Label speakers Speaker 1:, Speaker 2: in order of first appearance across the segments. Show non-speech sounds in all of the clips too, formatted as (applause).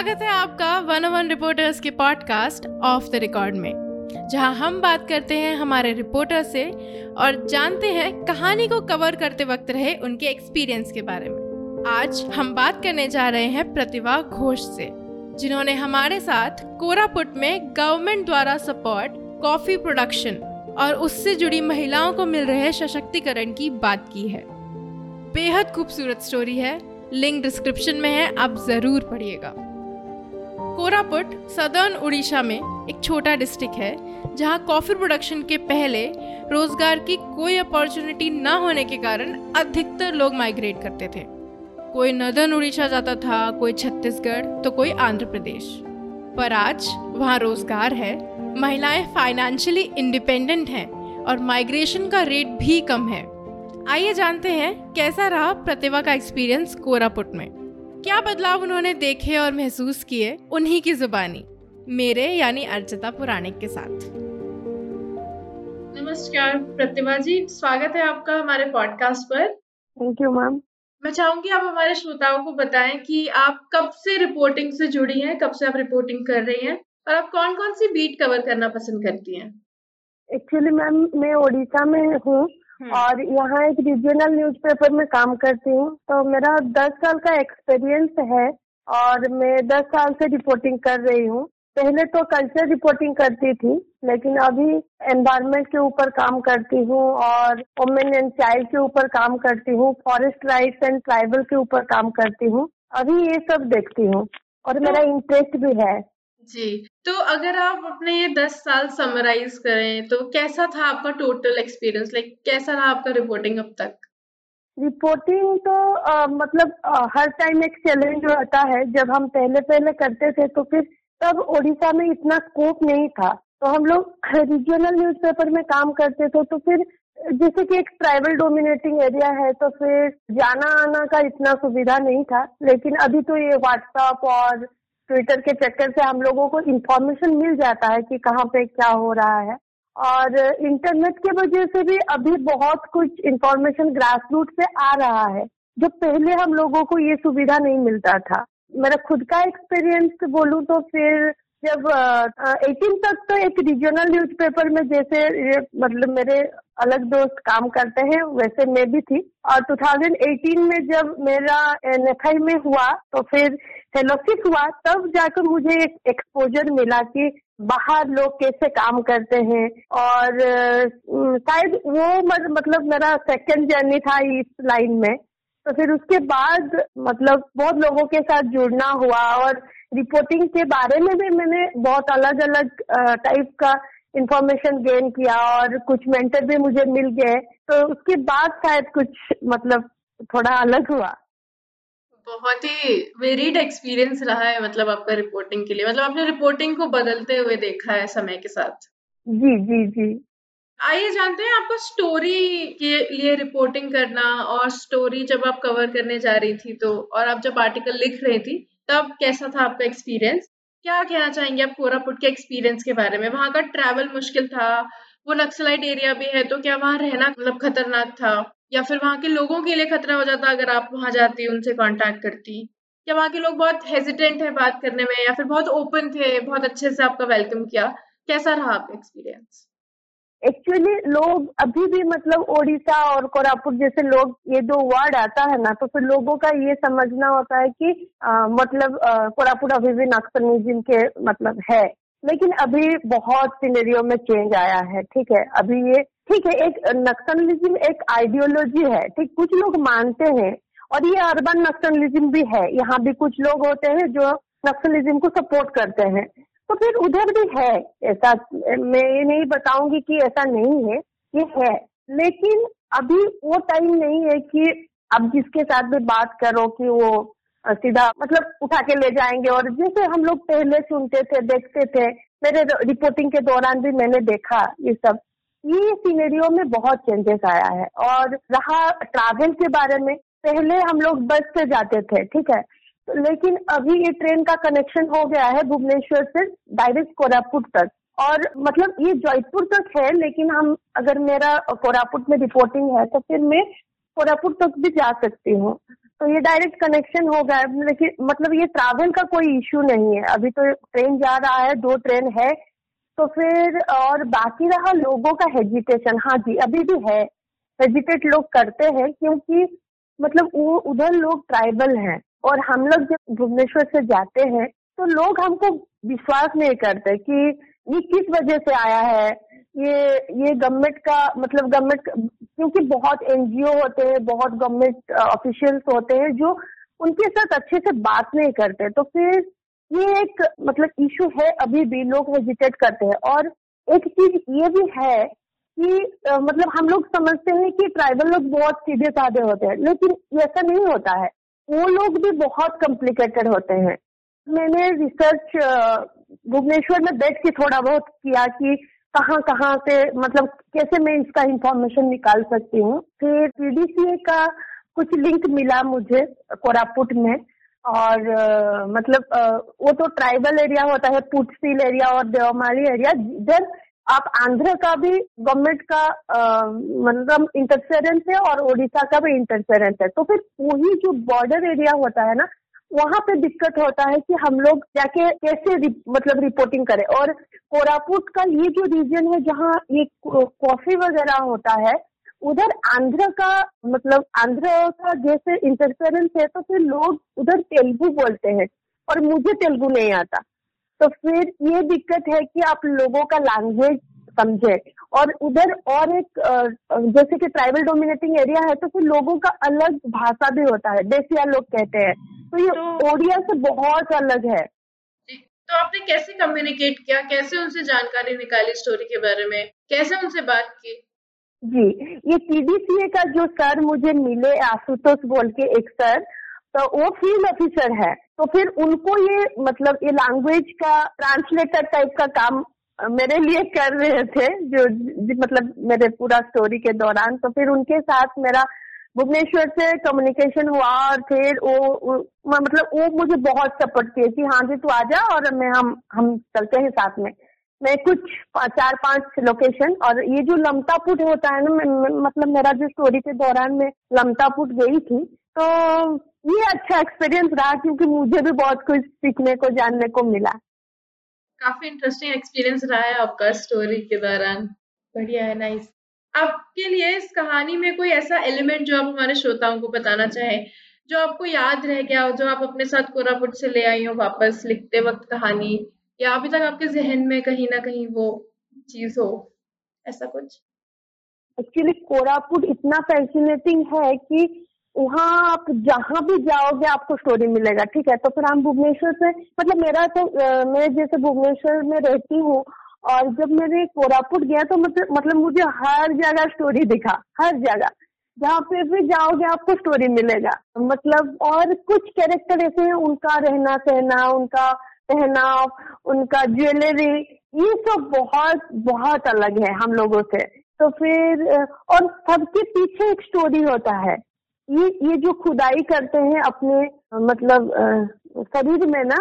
Speaker 1: स्वागत है आपका वन वन रिपोर्टर्स के पॉडकास्ट ऑफ़ द रिकॉर्ड में, जहाँ हम बात करते हैं हमारे रिपोर्टर से और जानते हैं कहानी को कवर करते वक्त रहे उनके एक्सपीरियंस के बारे में। आज हम बात करने जा रहे हैं प्रतिभा घोष से, जिन्होंने हमारे साथ कोरापुट में गवर्नमेंट द्वारा सपोर्ट कॉफ़ी प्रोडक्शन और उससे जुड़ी महिलाओं को मिल रहे सशक्तिकरण की बात की है। बेहद खूबसूरत स्टोरी है लिंक डिस्क्रिप्शन में है, आप ज़रूर पढ़िएगा। कोरापुट सदर्न उड़ीसा में एक छोटा डिस्ट्रिक्ट है, जहाँ कॉफ़ी प्रोडक्शन के पहले रोज़गार की कोई अपॉर्चुनिटी ना होने के कारण अधिकतर लोग माइग्रेट करते थे। कोई नदर्न उड़ीसा जाता था, कोई छत्तीसगढ़ तो कोई आंध्र प्रदेश। पर आज वहाँ रोज़गार है, महिलाएँ फाइनेंशियली इंडिपेंडेंट हैं और माइग्रेशन का रेट भी कम है। आइए जानते हैं कैसा रहा प्रतिभा का एक्सपीरियंस कोरापुट में। क्या बदलाव उन्होंने देखे और महसूस किए उन्हीं की जुबानी मेरे यानी अर्चिता पुराणिक के साथ। नमस्कार प्रतिभा जी स्वागत है आपका हमारे पॉडकास्ट पर।
Speaker 2: थैंक यू मैम
Speaker 1: मैं चाहूँगी आप हमारे श्रोताओं को बताएँ कि आप कब से रिपोर्टिंग से जुड़ी हैं कब से आप रिपोर्टिंग कर रही हैं और आप कौन कौन सी बीट कवर करना पसंद करती हैं?
Speaker 2: एक्चुअली मैम मैं ओडिशा में हूँ। और यहाँ एक रीजनल न्यूज़पेपर में काम करती हूँ। तो मेरा दस साल का एक्सपीरियंस है और मैं दस साल से रिपोर्टिंग कर रही हूँ। पहले तो कल्चर रिपोर्टिंग करती थी लेकिन अभी एनवायरमेंट के ऊपर काम करती हूँ और वुमेन एंड चाइल्ड के ऊपर काम करती हूँ फॉरेस्ट राइट्स एंड ट्राइबल के ऊपर काम करती हूँ। अभी ये सब देखती हूँ और तो, मेरा इंटरेस्ट भी है।
Speaker 1: जी तो अगर आप अपने ये दस साल समराइज करें तो कैसा था आपका टोटल एक्सपीरियंस लाइक कैसा रहा आपका रिपोर्टिंग अब तक?
Speaker 2: रिपोर्टिंग तो आ, मतलब आ, हर टाइम एक चैलेंज होता है। जब हम पहले पहले करते थे तो फिर तब ओडिशा में इतना स्कोप नहीं था। तो हम लोग रीजनल न्यूज़पेपर में काम करते थे तो फिर जैसे कि एक ट्राइबल डोमिनेटिंग एरिया है तो फिर जाना आना का इतना सुविधा नहीं था। लेकिन अभी तो ये व्हाट्सएप और ट्विटर के चक्कर से हम लोगों को इन्फॉर्मेशन मिल जाता है कि कहाँ पे क्या हो रहा है। और इंटरनेट के वजह से भी अभी बहुत कुछ इन्फॉर्मेशन ग्रास रूट से आ रहा है, जो पहले हम लोगों को ये सुविधा नहीं मिलता था। मेरा खुद का एक्सपीरियंस बोलूँ तो फिर जब एटीन तक तो एक रीजनल न्यूज़पेपर में जैसे मतलब मेरे अलग दोस्त काम करते हैं, वैसे मैं भी थी। और 2018 में जब मेरा एन में हुआ तो फिर फेलोशिप हुआ? तब जाकर मुझे एक एक्सपोजर मिला कि बाहर लोग कैसे काम करते हैं और शायद वो मतलब मेरा सेकंड जर्नी था इस लाइन में। तो फिर उसके बाद मतलब बहुत लोगों के साथ जुड़ना हुआ और रिपोर्टिंग के बारे में भी मैंने बहुत अलग अलग टाइप का इंफॉर्मेशन गेन किया और कुछ मेंटर भी मुझे मिल गए। तो उसके बाद शायद कुछ मतलब थोड़ा अलग हुआ।
Speaker 1: बहुत ही वेरिड एक्सपीरियंस रहा है मतलब आपका रिपोर्टिंग के लिए। मतलब आपने रिपोर्टिंग को बदलते हुए देखा है समय के साथ।
Speaker 2: जी जी जी।
Speaker 1: आइए जानते हैं आपको स्टोरी के लिए रिपोर्टिंग करना और स्टोरी जब आप कवर करने जा रही थी तो और आप जब आर्टिकल लिख रही थी तब कैसा था आपका एक्सपीरियंस क्या कहना चाहेंगे आप कोरापुट के एक्सपीरियंस के बारे में? वहाँ का ट्रैवल मुश्किल था वो नक्सलाइट एरिया भी है तो क्या वहाँ रहना मतलब खतरनाक था? या फिर वहाँ के लोगों के लिए खतरा हो जाता अगर आप वहाँ जाती उनसे कांटेक्ट करती। या वहाँ के लोग बहुत हेजिटेंट है बात करने में या फिर बहुत ओपन थे बहुत अच्छे से आपका वेलकम किया। कैसा रहा आपका एक्सपीरियंस
Speaker 2: एक्चुअली लोग अभी भी मतलब ओडिशा और कोरापुर जैसे लोग ये दो वर्ड आता है ना तो फिर लोगों का ये समझना होता है कि आ, मतलब कोरापुर अभी भी नक्सलिज्म के मतलब है। लेकिन अभी बहुत सिनेरियो में चेंज आया है, ठीक है? अभी ये, ठीक है, एक नक्सलिज्म एक आइडियोलॉजी है, ठीक? कुछ लोग मानते हैं और ये अर्बन नक्सलिज्म भी है। यहाँ भी कुछ लोग होते हैं जो नक्सलिज्म को सपोर्ट करते हैं। तो फिर उधर भी है, ऐसा, मैं ये नहीं बताऊँगी कि ऐसा नहीं है, ये है। लेकिन अभी वो टाइम नहीं है कि अब जिसके साथ भी बात करो कि वो सीधा मतलब उठा के ले जाएँगे। और जैसे हम लोग पहले सुनते थे, देखते थे, मेरे रिपोर्टिंग के दौरान भी मैंने देखा ये सब। ये सीनेरियो में बहुत चेंजेस आया है। और रहा ट्रैवल के बारे में, पहले हम लोग बस से जाते थे, ठीक है? लेकिन अभी ये ट्रेन का कनेक्शन हो गया है भुवनेश्वर से डायरेक्ट कोरापुट तक। और मतलब ये जयपुर तक है, लेकिन हम अगर मेरा कोरापुट में रिपोर्टिंग है तो फिर मैं कोरापुट तक भी जा सकती हूँ। तो ये डायरेक्ट कनेक्शन होगा लेकिन मतलब ये ट्रैवल का कोई इश्यू नहीं है। अभी तो ट्रेन जा रहा है, दो ट्रेन है। तो फिर और बाकी रहा लोगों का हेजिटेशन हाँ जी, अभी भी है। हेजिटेट लोग करते हैं क्योंकि मतलब वो उधर लोग ट्राइबल हैं और हम लोग जब भुवनेश्वर से जाते हैं तो लोग हमको विश्वास नहीं करते कि ये किस वजह से आया है। ये ये गवर्नमेंट का मतलब गवर्नमेंट क्योंकि बहुत एनजीओ होते हैं बहुत गवर्नमेंट ऑफिशियल्स होते हैं जो उनके साथ अच्छे से बात नहीं करते। तो फिर ये एक मतलब इशू है अभी भी लोग हेजिटेट करते हैं। और एक चीज़ ये भी है कि आ, मतलब हम लोग समझते हैं कि ट्राइबल लोग बहुत सीधे साधे होते हैं लेकिन ऐसा नहीं होता है। वो लोग भी बहुत कॉम्प्लिकेटेड होते हैं। मैंने रिसर्च भुवनेश्वर में बैठ के थोड़ा बहुत किया कि कहाँ कहाँ से मतलब कैसे मैं इसका इंफॉर्मेशन निकाल सकती हूँ? फिर पीडीसीए का कुछ लिंक मिला मुझे कोरापुट में और आ, मतलब आ, वो तो ट्राइबल एरिया होता है पुटसील एरिया और देवमाली एरिया जिधर आप आंध्र का भी गवर्नमेंट का मतलब इंटरफेरेंस है और ओडिशा का भी इंटरफेरेंस है। तो फिर वही जो बॉर्डर एरिया होता है ना वहाँ पे दिक्कत होता है कि हम लोग जाके कैसे रि, मतलब रिपोर्टिंग करें। और कोरापुट का ये जो रीजन है जहाँ ये कॉफ़ी वगैरह होता है उधर आंध्र का मतलब आंध्र का जैसे इंटरफेरेंस है तो फिर लोग उधर तेलुगु बोलते हैं और मुझे तेलुगु नहीं आता। तो फिर ये दिक्कत है कि आप लोगों का लैंग्वेज समझे। और उधर और एक जैसे कि ट्राइबल डोमिनेटिंग एरिया है तो फिर लोगों का अलग भाषा भी होता है देसिया लोग कहते हैं। तो ये तो, ओडिया से बहुत अलग है।
Speaker 1: तो आपने कैसे कम्युनिकेट किया? कैसे उनसे जानकारी निकाली स्टोरी के बारे में? कैसे उनसे बात की?
Speaker 2: जी ये पीडीसीए का जो सर मुझे मिले आशुतोष बोल के एक सर तो वो फ़ील्ड ऑफिसर है। तो फिर उनको ये मतलब ये लैंग्वेज का ट्रांसलेटर टाइप का काम मेरे लिए कर रहे थे जो मतलब मेरे पूरा स्टोरी के दौरान तो फिर उनके साथ मेरा भुवनेश्वर से कम्युनिकेशन हुआ और फिर वो, वो मतलब वो मुझे बहुत सपोर्ट किए कि हाँ जी तू आ जा और मैं हम हम चलते हैं साथ में। मैं कुछ चार पाँच लोकेशन और ये जो लमतापुट होता है ना मतलब मेरा जो स्टोरी के दौरान मैं लमतापुट गई थी तो ये अच्छा एक्सपीरियंस रहा क्योंकि मुझे भी बहुत कुछ सीखने को जानने को मिला।
Speaker 1: काफ़ी इंटरेस्टिंग एक्सपीरियंस रहा है आपका स्टोरी के दौरान। बढ़िया है नाइस आपके लिए इस कहानी में कोई ऐसा एलिमेंट जो आप हमारे श्रोताओं को बताना चाहें जो आपको याद रह गया हो जो आप अपने साथ कोरापुट से ले आई हो वापस लिखते वक्त कहानी या अभी तक आपके जहन में कहीं ना कहीं वो चीज़ हो ऐसा कुछ?
Speaker 2: एक्चुअली कोरापुट इतना फैसिनेटिंग है कि वहाँ आप जहाँ भी जाओगे, आपको स्टोरी मिलेगा, ठीक है? तो फिर हम भुवनेश्वर से मतलब मेरा तो मैं जैसे भुवनेश्वर में रहती हूँ और जब मैंने कोरापुट गया तो मतलब मतलब मुझे हर जगह स्टोरी दिखा, हर जगह। जहाँ पे भी जाओगे, आपको स्टोरी मिलेगा। मतलब और कुछ कैरेक्टर ऐसे हैं, उनका रहना सहना, उनका पहनाव, उनका ज्वेलरी ये सब बहुत बहुत अलग है हम लोगों से। तो फिर और सबके पीछे एक स्टोरी होता है। ये ये जो खुदाई करते हैं अपने मतलब शरीर में ना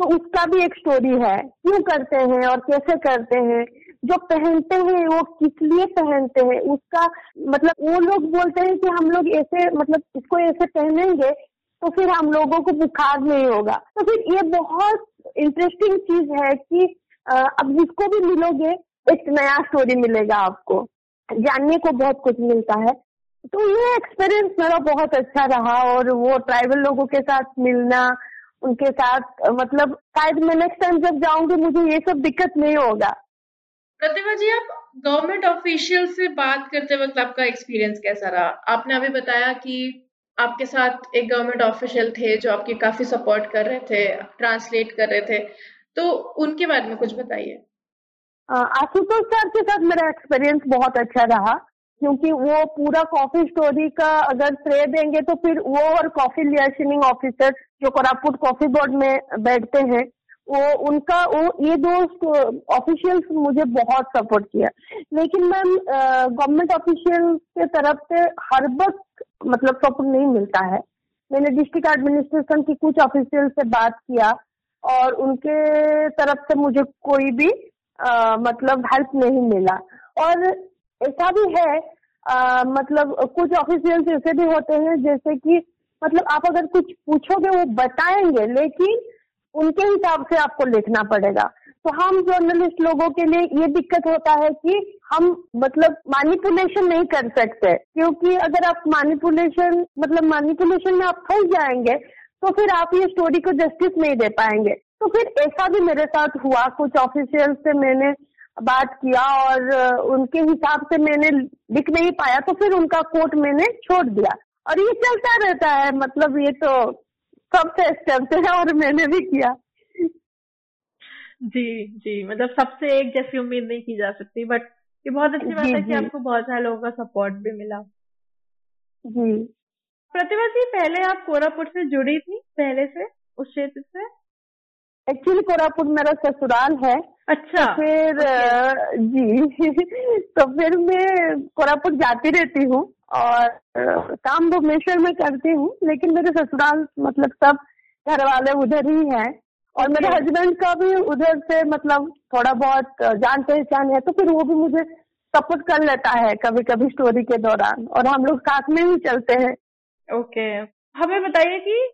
Speaker 2: तो उसका भी एक स्टोरी है। क्यों करते हैं और कैसे करते हैं? जो पहनते हैं, वो किस लिए पहनते हैं? उसका मतलब वो लोग बोलते हैं कि हम लोग ऐसे मतलब इसको ऐसे पहनेंगे तो फिर हम लोगों को बुखार नहीं होगा। तो फिर ये बहुत इंटरेस्टिंग चीज़ है कि अब जिसको भी मिलोगे, एक नया स्टोरी मिलेगा आपको। जानने को बहुत कुछ मिलता है। तो ये एक्सपीरियंस मेरा बहुत अच्छा रहा और वो ट्राइबल लोगों के साथ मिलना उनके साथ मतलब शायद मैं नेक्स्ट टाइम जब जाऊँगी मुझे ये सब दिक्कत नहीं होगा।
Speaker 1: प्रतिभा जी आप गवर्नमेंट ऑफिशियल से बात करते वक्त आपका एक्सपीरियंस कैसा रहा? आपने अभी बताया कि आपके साथ एक गवर्नमेंट ऑफिशियल थे जो आपकी काफ़ी सपोर्ट कर रहे थे ट्रांसलेट कर रहे थे। तो उनके बारे में कुछ बताइए।
Speaker 2: आशुतोष सर के साथ मेरा एक्सपीरियंस बहुत अच्छा रहा। क्योंकि वो पूरा कॉफ़ी स्टोरी का अगर श्रेय देंगे तो फिर वो और कॉफ़ी लियाशनिंग ऑफिसर जो कोरापुट कॉफ़ी बोर्ड में बैठते हैं वो उनका वो ये दो ऑफिशियल्स मुझे बहुत सपोर्ट किया। लेकिन मैम गवर्नमेंट ऑफिशियल के तरफ़ से हर वक्त मतलब सपोर्ट नहीं मिलता है। मैंने डिस्ट्रिक्ट एडमिनिस्ट्रेशन की कुछ ऑफिशियल से बात किया और उनके तरफ़ से मुझे कोई भी आ, मतलब हेल्प नहीं मिला। और ऐसा भी है आ, मतलब कुछ ऑफिशियल्स ऐसे भी होते हैं जैसे कि मतलब आप अगर कुछ पूछोगे वो बताएँगे लेकिन उनके हिसाब से आपको लिखना पड़ेगा। तो हम जर्नलिस्ट लोगों के लिए ये दिक्कत होता है कि हम मतलब मैनिपुलेशन नहीं कर सकते क्योंकि अगर आप मैनिपुलेशन मतलब मैनिपुलेशन में आप फंस जाएँगे तो फिर आप ये स्टोरी को जस्टिस नहीं दे पाएँगे। तो फिर ऐसा भी मेरे साथ हुआ कुछ ऑफिशियल से मैंने बात किया और उनके हिसाब से मैंने लिख नहीं पाया तो फिर उनका कोट मैंने छोड़ दिया। और ये चलता रहता है मतलब ये तो सबसे करते हैं और मैंने भी किया।
Speaker 3: जी जी मतलब सबसे एक जैसी उम्मीद नहीं की जा सकती बट ये बहुत अच्छी बात है कि आपको बहुत सारे लोगों का सपोर्ट भी मिला।
Speaker 2: जी।
Speaker 3: प्रतिभा जी पहले आप कोरापुट से जुड़ी थी पहले से उस क्षेत्र से?
Speaker 2: एक्चुअली कोरापुट मेरा ससुराल है।
Speaker 3: अच्छा।
Speaker 2: तो फिर जी। (laughs) तो फिर मैं कोरापुट जाती रहती हूँ और काम भुवनेश्वर में करती हूँ लेकिन मेरे ससुराल मतलब सब घर वाले उधर ही हैं और मेरे हस्बैंड का भी उधर से मतलब थोड़ा बहुत जान पहचान है तो फिर वो भी मुझे सपोर्ट कर लेता है कभी कभी स्टोरी के दौरान और हम लोग साथ में ही चलते हैं।
Speaker 3: ओके। हमें बताइए कि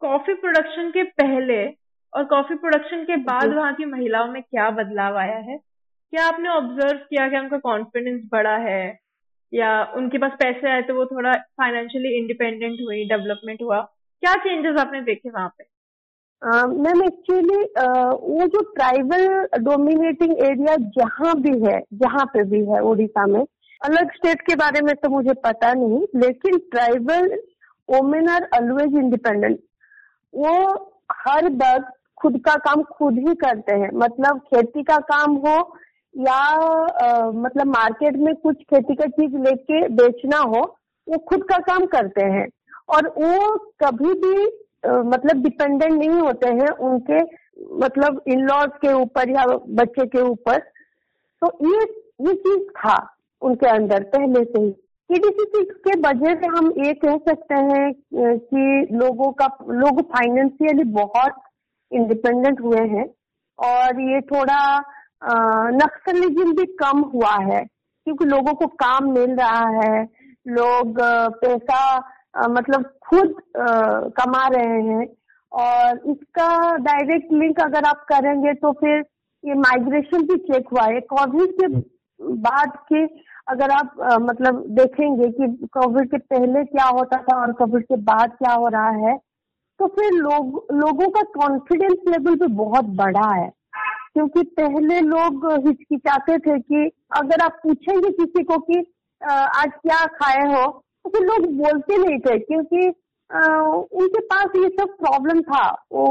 Speaker 3: कॉफ़ी प्रोडक्शन के पहले और कॉफ़ी प्रोडक्शन के बाद वहाँ की महिलाओं में क्या बदलाव आया है? क्या आपने ऑब्ज़र्व किया कि उनका कॉन्फिडेंस बढ़ा है? या उनके पास पैसे आए तो वो थोड़ा फाइनेंशियली इंडिपेंडेंट हुई डेवलपमेंट हुआ? क्या चेंजेस आपने देखे वहाँ पे?
Speaker 2: मैम एक्चुअली वो जो ट्राइबल डोमिनेटिंग एरिया जहाँ भी है जहाँ पे भी है उड़ीसा में अलग स्टेट के बारे में तो मुझे पता नहीं लेकिन tribal women are always independent वो हर वक्त खुद का काम खुद ही करते हैं। मतलब खेती का काम हो या आ, मतलब मार्केट में कुछ खेती का चीज़ लेके बेचना हो वो खुद का काम करते हैं। और वो कभी भी आ, मतलब डिपेंडेंट नहीं होते हैं उनके मतलब इन लॉज के ऊपर या बच्चे के ऊपर। तो ये ये चीज़ था उनके अंदर पहले से ही। टीडीसी के वजह से हम ये कह सकते हैं कि लोगों का लोग फाइनेंशियली बहुत इंडिपेंडेंट हुए हैं और ये थोड़ा नक्सलिज्म भी कम हुआ है क्योंकि लोगों को काम मिल रहा है लोग पैसा मतलब खुद कमा रहे हैं और इसका डायरेक्ट लिंक अगर आप करेंगे तो फिर ये माइग्रेशन भी चेक हुआ है। कोविड के बाद के अगर आप आ, मतलब देखेंगे कि कोविड के पहले क्या होता था और कोविड के बाद क्या हो रहा है तो फिर लोग, लोगों का कॉन्फिडेंस लेवल भी बहुत बड़ा है। क्योंकि पहले लोग हिचकिचाते थे कि अगर आप पूछेंगे किसी को कि आज क्या खाए हो? तो फिर लोग बोलते नहीं थे क्योंकि उनके पास ये सब प्रॉब्लम था। वो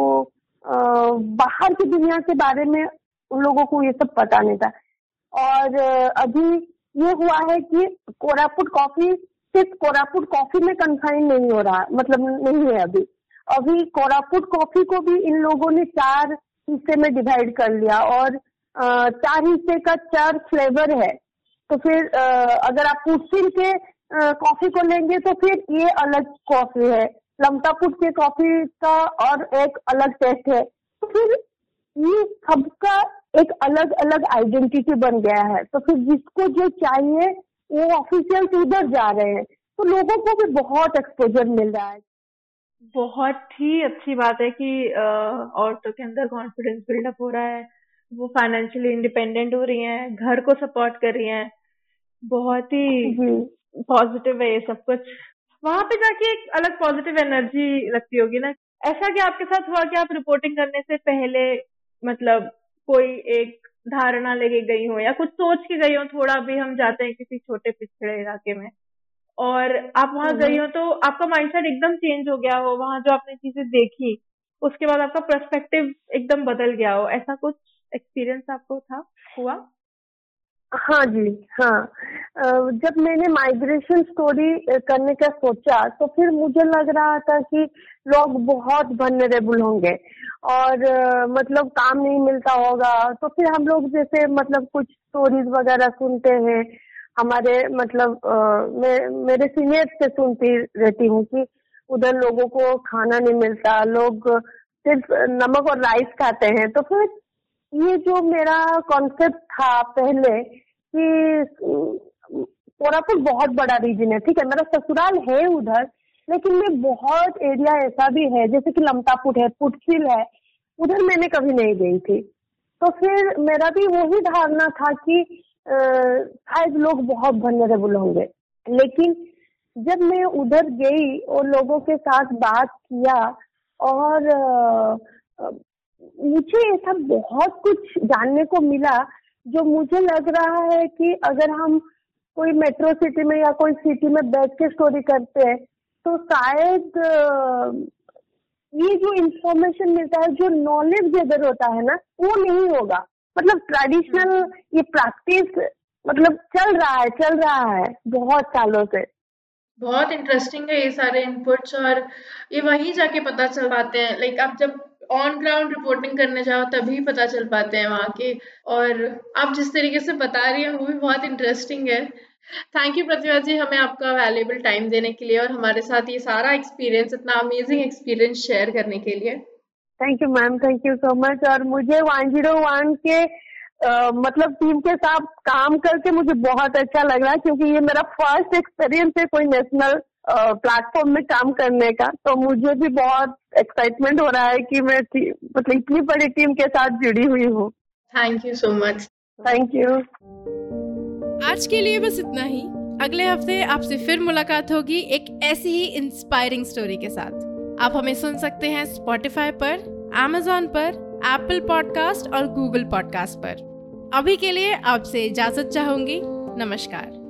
Speaker 2: बाहर की दुनिया के बारे में उन लोगों को ये सब पता नहीं था। और, अभी ये हुआ है कि कोरापुट कॉफ़ी, सिर्फ़ कोरापुट कॉफ़ी में कन्फाइन नहीं हो रहा मतलब नहीं है अभी। अभी कोरापुट कॉफ़ी को भी इन लोगों ने चार हिस्से में डिवाइड कर लिया और चार हिस्से का चार फ्लेवर है। तो फिर अगर आप पुटसिल के कॉफ़ी को लेंगे तो फिर ये अलग कॉफ़ी है। लमतापुट के कॉफ़ी का और एक अलग टेस्ट है। तो फिर ये सबका एक अलग अलग आइडेंटिटी बन गया है। तो फिर जिसको जो चाहिए, वो ऑफिशियल उधर जा रहे हैं। तो लोगों को भी बहुत एक्सपोजर मिल रहा है।
Speaker 3: बहुत ही अच्छी बात है कि औरतों के अंदर कॉन्फिडेंस बिल्डअप हो रहा है। वो फाइनेंशियली इंडिपेंडेंट हो रही हैं घर को सपोर्ट कर रही हैं। बहुत ही पॉजिटिव है ये सब कुछ। वहाँ पे जाके एक अलग पॉजिटिव एनर्जी लगती होगी ना। ऐसा क्या आपके साथ हुआ कि आप रिपोर्टिंग करने से पहले मतलब कोई एक धारणा लेके गई हो या कुछ सोच के गई हो थोड़ा भी हम जाते हैं किसी छोटे पिछड़े इलाके में। और आप वहाँ गई हो तो आपका माइंडसेट एकदम चेंज हो गया हो वहाँ जो आपने चीज़ें देखी उसके बाद आपका पर्सपेक्टिव एकदम बदल गया हो। ऐसा कुछ एक्सपीरियंस आपको था हुआ?
Speaker 2: हाँ जी हाँ। जब मैंने माइग्रेशन स्टोरी करने का सोचा तो फिर मुझे लग रहा था कि लोग बहुत वनरेबल होंगे और मतलब काम नहीं मिलता होगा। तो फिर हम लोग जैसे मतलब कुछ स्टोरीज वगैरह सुनते हैं हमारे मतलब मैं, मेरे सीनियर से सुनती रहती हूँ कि उधर लोगों को खाना नहीं मिलता, लोग सिर्फ़ नमक और राइस खाते हैं। तो फिर ये जो मेरा कॉन्सेप्ट था पहले कि कोरापुट बहुत बड़ा रीजन है, ठीक है? मेरा ससुराल है उधर, लेकिन मैं बहुत एरिया ऐसा भी है, जैसे कि लमतापुट है, पुटसिल है, उधर मैंने कभी नहीं गई थी। तो फिर मेरा भी वही धारणा था कि शायद लोग बहुत वनरेबल होंगे। लेकिन जब मैं उधर गई और लोगों के साथ बात किया और मुझे ऐसा बहुत कुछ जानने को मिला जो मुझे लग रहा है कि अगर हम कोई मेट्रो सिटी में या कोई सिटी में बैठ के स्टोरी करते हैं तो शायद ये जो इंफॉर्मेशन मिलता है, जो नॉलेज गेदर होता है ना, वो नहीं होगा। मतलब ट्रेडिशनल ये प्रैक्टिस मतलब चल रहा है, चल रहा है बहुत सालों से।
Speaker 1: बहुत इंटरेस्टिंग है ये सारे इनपुट्स और ये वहीं जाके पता चल पाते हैं। लाइक आप जब ऑन ग्राउंड रिपोर्टिंग करने जाओ तभी पता चल पाते हैं वहाँ के। और आप जिस तरीके से बता रही हैं वो भी बहुत इंटरेस्टिंग है। थैंक यू प्रतिभा जी, हमें आपका वैल्यूबल टाइम देने के लिए और हमारे साथ ये सारा एक्सपीरियंस इतना अमेजिंग एक्सपीरियंस शेयर करने के लिए।
Speaker 2: Thank you ma'am thank you so much और मुझे वन ज़ीरो वन के Uh, मतलब टीम के साथ काम करके मुझे बहुत अच्छा लग रहा है क्योंकि ये मेरा फ़र्स्ट एक्सपीरियंस है कोई नेशनल प्लेटफॉर्म में काम करने का। तो मुझे भी बहुत एक्साइटमेंट हो रहा है कि मैं मतलब इतनी बड़ी टीम के साथ जुड़ी हुई हूँ।
Speaker 1: Thank you so much
Speaker 2: thank you
Speaker 1: आज के लिए बस इतना ही। अगले हफ़्ते आपसे फिर मुलाकात होगी एक ऐसी ही इंस्पायरिंग स्टोरी के साथ। आप हमें सुन सकते हैं स्पॉटिफाई पर एमेजोन पर एप्पल पॉडकास्ट और गूगल पॉडकास्ट पर। अभी के लिए आपसे इजाज़त चाहूँगी। नमस्कार।